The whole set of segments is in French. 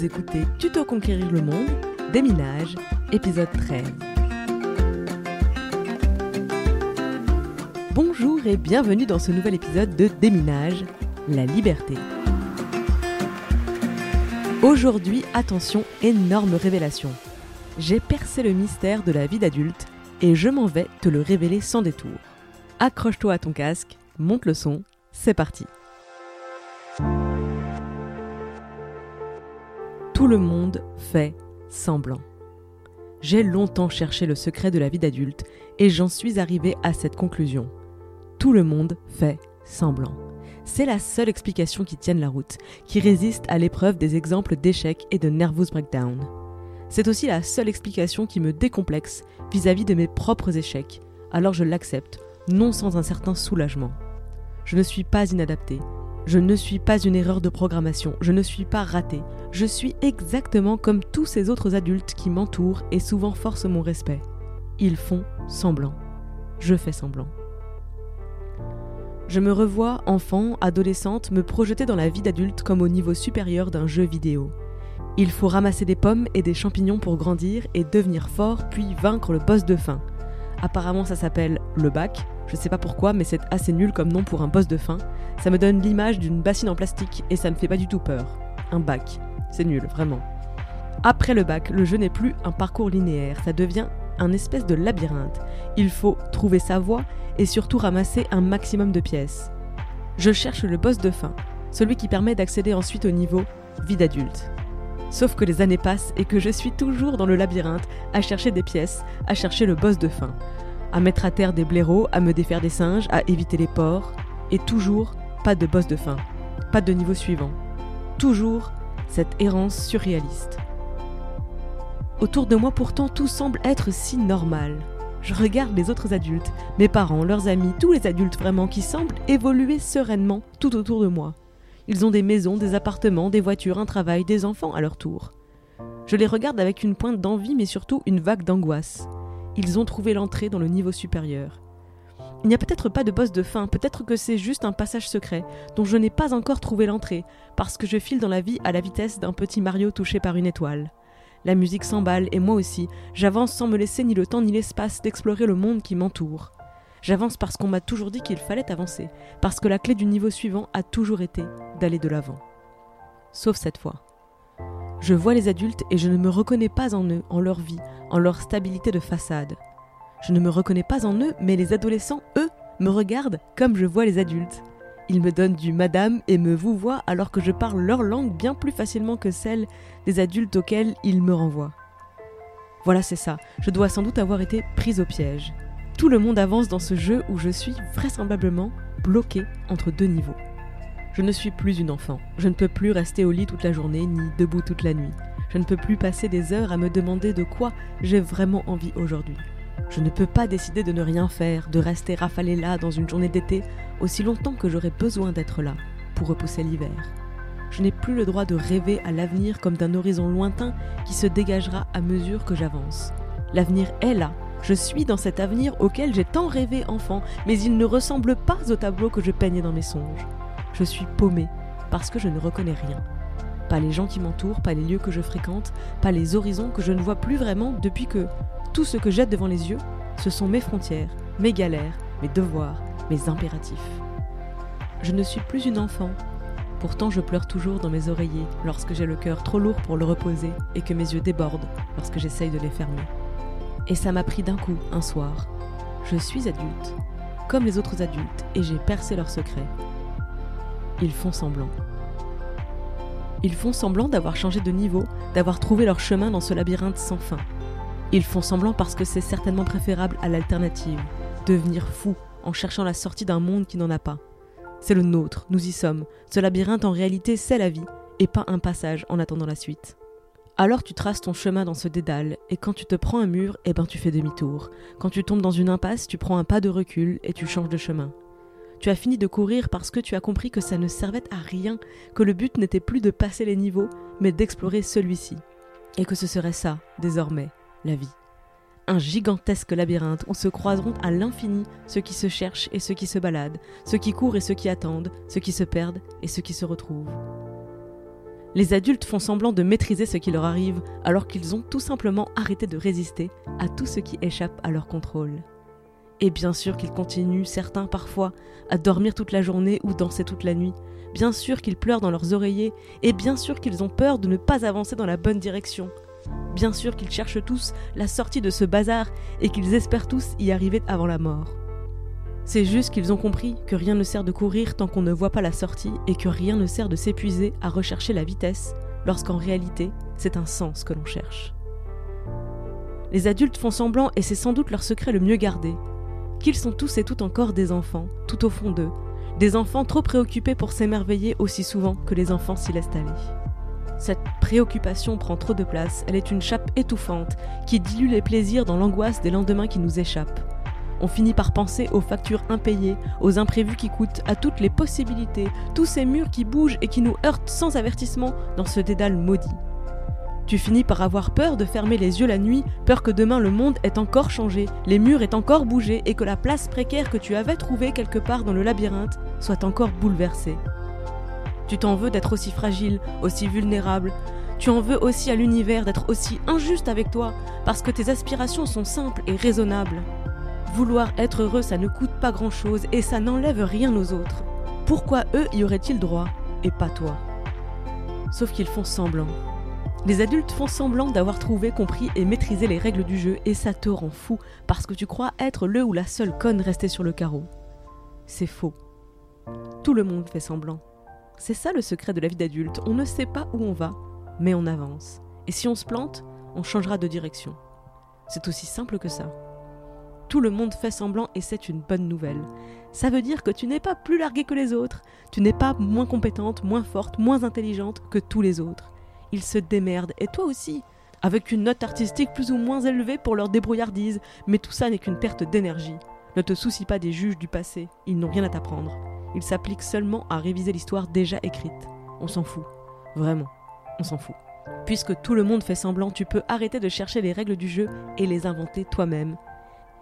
Vous Tuto Conquérir le Monde, Déminage, épisode 13. Bonjour et bienvenue dans ce nouvel épisode de Déminage, la liberté. Aujourd'hui, attention, énorme révélation. J'ai percé le mystère de la vie d'adulte et je m'en vais te le révéler sans détour. Accroche-toi à ton casque, monte le son, c'est parti. Tout le monde fait semblant. J'ai longtemps cherché le secret de la vie d'adulte et j'en suis arrivé à cette conclusion. Tout le monde fait semblant. C'est la seule explication qui tienne la route, qui résiste à l'épreuve des exemples d'échecs et de nervous breakdown. C'est aussi la seule explication qui me décomplexe vis-à-vis de mes propres échecs, alors je l'accepte, non sans un certain soulagement. Je ne suis pas inadapté, je ne suis pas une erreur de programmation, je ne suis pas raté, je suis exactement comme tous ces autres adultes qui m'entourent et souvent forcent mon respect. Ils font semblant. Je fais semblant. Je me revois, enfant, adolescente, me projeter dans la vie d'adulte comme au niveau supérieur d'un jeu vidéo. Il faut ramasser des pommes et des champignons pour grandir et devenir fort, puis vaincre le boss de fin. Apparemment ça s'appelle le bac, je sais pas pourquoi, mais c'est assez nul comme nom pour un boss de fin. Ça me donne l'image d'une bassine en plastique et ça me fait pas du tout peur. Un bac. C'est nul, vraiment. Après le bac, le jeu n'est plus un parcours linéaire, ça devient un espèce de labyrinthe. Il faut trouver sa voie et surtout ramasser un maximum de pièces. Je cherche le boss de fin, celui qui permet d'accéder ensuite au niveau vie d'adulte. Sauf que les années passent et que je suis toujours dans le labyrinthe à chercher des pièces, à chercher le boss de fin à mettre à terre des blaireaux, à me défaire des singes, à éviter les porcs, et toujours pas de boss de fin, pas de niveau suivant. Toujours cette errance surréaliste. Autour de moi pourtant tout semble être si normal. Je regarde les autres adultes, mes parents, leurs amis, tous les adultes vraiment qui semblent évoluer sereinement tout autour de moi. Ils ont des maisons, des appartements, des voitures, un travail, des enfants à leur tour. Je les regarde avec une pointe d'envie mais surtout une vague d'angoisse ils ont trouvé l'entrée dans le niveau supérieur. Il n'y a peut-être pas de boss de fin, peut-être que c'est juste un passage secret dont je n'ai pas encore trouvé l'entrée, parce que je file dans la vie à la vitesse d'un petit Mario touché par une étoile. La musique s'emballe et moi aussi, j'avance sans me laisser ni le temps ni l'espace d'explorer le monde qui m'entoure. J'avance parce qu'on m'a toujours dit qu'il fallait avancer, parce que la clé du niveau suivant a toujours été d'aller de l'avant. Sauf cette fois. Je vois les adultes et je ne me reconnais pas en eux, en leur vie, en leur stabilité de façade. Je ne me reconnais pas en eux, mais les adolescents, eux, me regardent comme je vois les adultes. Ils me donnent du madame et me vouvoient alors que je parle leur langue bien plus facilement que celle des adultes auxquels ils me renvoient. Voilà, c'est ça. Je dois sans doute avoir été prise au piège. Tout le monde avance dans ce jeu où je suis vraisemblablement bloquée entre deux niveaux. Je ne suis plus une enfant. Je ne peux plus rester au lit toute la journée ni debout toute la nuit. Je ne peux plus passer des heures à me demander de quoi j'ai vraiment envie aujourd'hui. Je ne peux pas décider de ne rien faire, de rester rafalé là dans une journée d'été aussi longtemps que j'aurai besoin d'être là pour repousser l'hiver. Je n'ai plus le droit de rêver à l'avenir comme d'un horizon lointain qui se dégagera à mesure que j'avance. L'avenir est là. Je suis dans cet avenir auquel j'ai tant rêvé enfant, mais il ne ressemble pas au tableau que je peignais dans mes songes. Je suis paumée parce que je ne reconnais rien. Pas les gens qui m'entourent, pas les lieux que je fréquente, pas les horizons que je ne vois plus vraiment depuis que tout ce que j'ai devant les yeux, ce sont mes frontières, mes galères, mes devoirs, mes impératifs. Je ne suis plus une enfant. Pourtant, je pleure toujours dans mes oreillers lorsque j'ai le cœur trop lourd pour le reposer et que mes yeux débordent lorsque j'essaye de les fermer. Et ça m'a pris d'un coup, un soir. Je suis adulte, comme les autres adultes, et j'ai percé leurs secrets. Ils font semblant. Ils font semblant d'avoir changé de niveau, d'avoir trouvé leur chemin dans ce labyrinthe sans fin. Ils font semblant parce que c'est certainement préférable à l'alternative, devenir fou en cherchant la sortie d'un monde qui n'en a pas. C'est le nôtre, nous y sommes. Ce labyrinthe en réalité c'est la vie, et pas un passage en attendant la suite. Alors tu traces ton chemin dans ce dédale, et quand tu te prends un mur, eh ben tu fais demi-tour. Quand tu tombes dans une impasse, tu prends un pas de recul et tu changes de chemin. Tu as fini de courir parce que tu as compris que ça ne servait à rien, que le but n'était plus de passer les niveaux, mais d'explorer celui-ci. Et que ce serait ça, désormais, la vie. Un gigantesque labyrinthe où se croiseront à l'infini ceux qui se cherchent et ceux qui se baladent, ceux qui courent et ceux qui attendent, ceux qui se perdent et ceux qui se retrouvent. Les adultes font semblant de maîtriser ce qui leur arrive alors qu'ils ont tout simplement arrêté de résister à tout ce qui échappe à leur contrôle. Et bien sûr qu'ils continuent, certains parfois, à dormir toute la journée ou danser toute la nuit. Bien sûr qu'ils pleurent dans leurs oreillers, et bien sûr qu'ils ont peur de ne pas avancer dans la bonne direction. Bien sûr qu'ils cherchent tous la sortie de ce bazar et qu'ils espèrent tous y arriver avant la mort. C'est juste qu'ils ont compris que rien ne sert de courir tant qu'on ne voit pas la sortie et que rien ne sert de s'épuiser à rechercher la vitesse lorsqu'en réalité c'est un sens que l'on cherche. Les adultes font semblant et c'est sans doute leur secret le mieux gardé, qu'ils sont tous et toutes encore des enfants, tout au fond d'eux, des enfants trop préoccupés pour s'émerveiller aussi souvent que les enfants s'y laissent aller. Cette préoccupation prend trop de place, elle est une chape étouffante qui dilue les plaisirs dans l'angoisse des lendemains qui nous échappent. On finit par penser aux factures impayées, aux imprévus qui coûtent, à toutes les possibilités, tous ces murs qui bougent et qui nous heurtent sans avertissement dans ce dédale maudit. Tu finis par avoir peur de fermer les yeux la nuit, peur que demain le monde ait encore changé, les murs aient encore bougé et que la place précaire que tu avais trouvée quelque part dans le labyrinthe soit encore bouleversée. Tu t'en veux d'être aussi fragile, aussi vulnérable. Tu en veux aussi à l'univers d'être aussi injuste avec toi, parce que tes aspirations sont simples et raisonnables. Vouloir être heureux, ça ne coûte pas grand-chose et ça n'enlève rien aux autres. Pourquoi eux y auraient-ils droit et pas toi? Sauf qu'ils font semblant. Les adultes font semblant d'avoir trouvé, compris et maîtrisé les règles du jeu et ça te rend fou parce que tu crois être le ou la seule conne restée sur le carreau. C'est faux. Tout le monde fait semblant. C'est ça le secret de la vie d'adulte. On ne sait pas où on va, mais on avance. Et si on se plante, on changera de direction. C'est aussi simple que ça. Tout le monde fait semblant et c'est une bonne nouvelle. Ça veut dire que tu n'es pas plus largué que les autres, tu n'es pas moins compétente, moins forte, moins intelligente que tous les autres ils se démerdent, et toi aussi, avec une note artistique plus ou moins élevée pour leur débrouillardise, mais tout ça n'est qu'une perte d'énergie. Ne te soucie pas des juges du passé, ils n'ont rien à t'apprendre. Ils s'appliquent seulement à réviser l'histoire déjà écrite. On s'en fout. Vraiment, on s'en fout. Puisque tout le monde fait semblant, tu peux arrêter de chercher les règles du jeu et les inventer toi-même.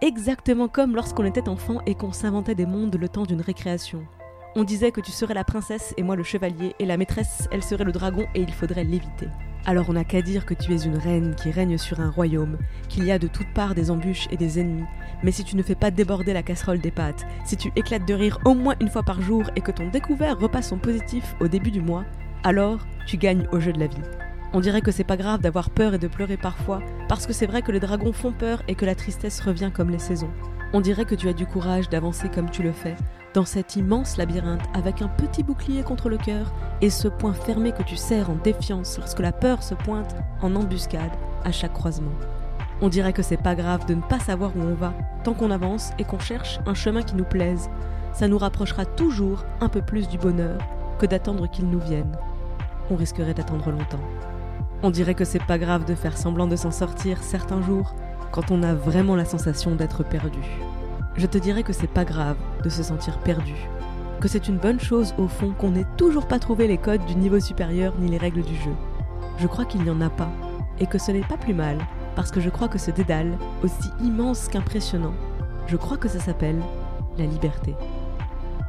Exactement comme lorsqu'on était enfant et qu'on s'inventait des mondes le temps d'une récréation. On disait que tu serais la princesse et moi le chevalier, et la maîtresse, elle serait le dragon et il faudrait l'éviter. Alors on n'a qu'à dire que tu es une reine qui règne sur un royaume, qu'il y a de toutes parts des embûches et des ennemis, mais si tu ne fais pas déborder la casserole des pâtes, si tu éclates de rire au moins une fois par jour et que ton découvert repasse son positif au début du mois, alors tu gagnes au jeu de la vie. On dirait que c'est pas grave d'avoir peur et de pleurer parfois, parce que c'est vrai que les dragons font peur et que la tristesse revient comme les saisons. On dirait que tu as du courage d'avancer comme tu le fais, dans cet immense labyrinthe avec un petit bouclier contre le cœur et ce point fermé que tu serres en défiance lorsque la peur se pointe en embuscade à chaque croisement. On dirait que c'est pas grave de ne pas savoir où on va, tant qu'on avance et qu'on cherche un chemin qui nous plaise. Ça nous rapprochera toujours un peu plus du bonheur que d'attendre qu'il nous vienne. On risquerait d'attendre longtemps. On dirait que c'est pas grave de faire semblant de s'en sortir certains jours quand on a vraiment la sensation d'être perdu je te dirais que c'est pas grave de se sentir perdu, que c'est une bonne chose au fond qu'on n'ait toujours pas trouvé les codes du niveau supérieur ni les règles du jeu. Je crois qu'il n'y en a pas, et que ce n'est pas plus mal, parce que je crois que ce dédale, aussi immense qu'impressionnant, je crois que ça s'appelle la liberté.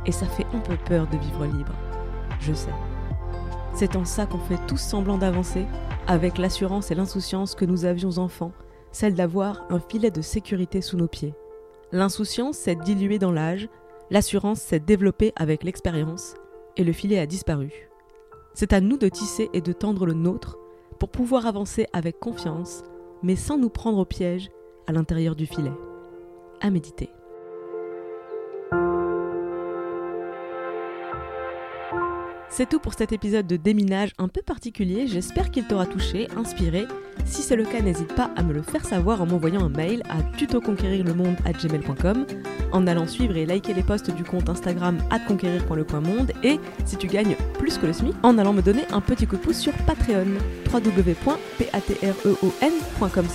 Et ça fait un peu peur de vivre libre, je sais. C'est en ça qu'on fait tous semblant d'avancer, avec l'assurance et l'insouciance que nous avions enfants, celle d'avoir un filet de sécurité sous nos pieds. L'insouciance s'est diluée dans l'âge, l'assurance s'est développée avec l'expérience, et le filet a disparu. C'est à nous de tisser et de tendre le nôtre pour pouvoir avancer avec confiance, mais sans nous prendre au piège à l'intérieur du filet. À méditer. C'est tout pour cet épisode de déminage un peu particulier, j'espère qu'il t'aura touché, inspiré. Si c'est le cas, n'hésite pas à me le faire savoir en m'envoyant un mail à tutoconquérirlemonde@gmail.com, en allant suivre et liker les posts du compte Instagram @conquérir.le.monde et si tu gagnes plus que le SMIC, en allant me donner un petit coup de pouce sur Patreon www.patreon.com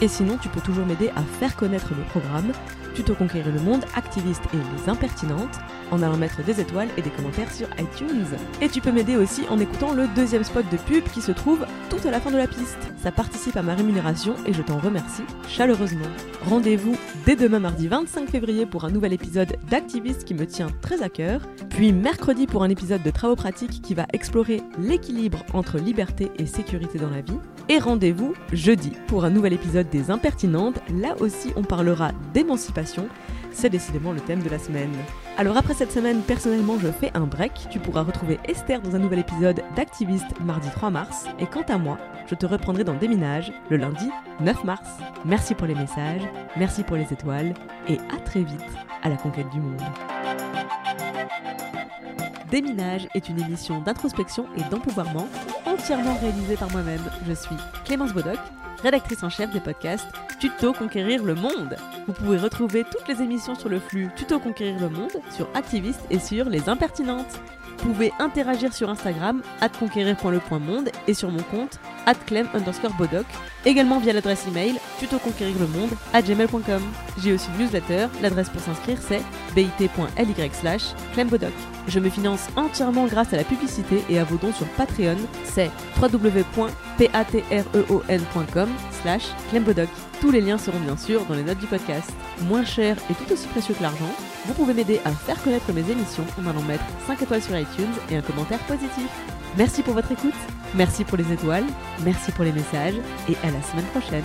et sinon tu peux toujours m'aider à faire connaître mes programmes Tuto Conquérir le Monde, Activiste et Les Impertinentes, en allant mettre des étoiles et des commentaires sur iTunes. Et tu peux m'aider aussi en écoutant le deuxième spot de pub qui se trouve tout à la fin de la piste. Ça participe à ma rémunération et je t'en remercie chaleureusement. Rendez-vous dès demain mardi 25 février pour un nouvel épisode d'Activiste qui me tient très à cœur, puis mercredi pour un épisode de Travaux pratiques qui va explorer l'équilibre entre liberté et sécurité dans la vie, et rendez-vous jeudi pour un nouvel épisode des Impertinentes. Là aussi on parlera d'émancipation c'est décidément le thème de la semaine. Alors après cette semaine, personnellement, je fais un break. Tu pourras retrouver Esther dans un nouvel épisode d'Activiste mardi 3 mars. Et quant à moi, je te reprendrai dans Déminage le lundi 9 mars. Merci pour les messages, merci pour les étoiles et à très vite à la conquête du monde. Déminage est une émission d'introspection et d'empouvoirment entièrement réalisée par moi-même. Je suis Clémence Bodoc rédactrice en chef des podcasts Tuto Conquérir le Monde. Vous pouvez retrouver toutes les émissions sur le flux Tuto Conquérir le Monde, sur Activiste et sur Les Impertinentes. Vous pouvez interagir sur Instagram, conquérir.le.monde et sur mon compte, clem underscore bodoc, également via l'adresse email tutoconquérirlemonde à gmail.com. J'ai aussi une newsletter, l'adresse pour s'inscrire c'est bit.ly slash clembodoc. Je me finance entièrement grâce à la publicité et à vos dons sur Patreon, c'est www.patreon.com slash clembodoc. Tous les liens seront bien sûr dans les notes du podcast. Moins cher et tout aussi précieux que l'argent, vous pouvez m'aider à faire connaître mes émissions en allant mettre 5 étoiles sur iTunes et un commentaire positif. Merci pour votre écoute, merci pour les étoiles, merci pour les messages et à la semaine prochaine.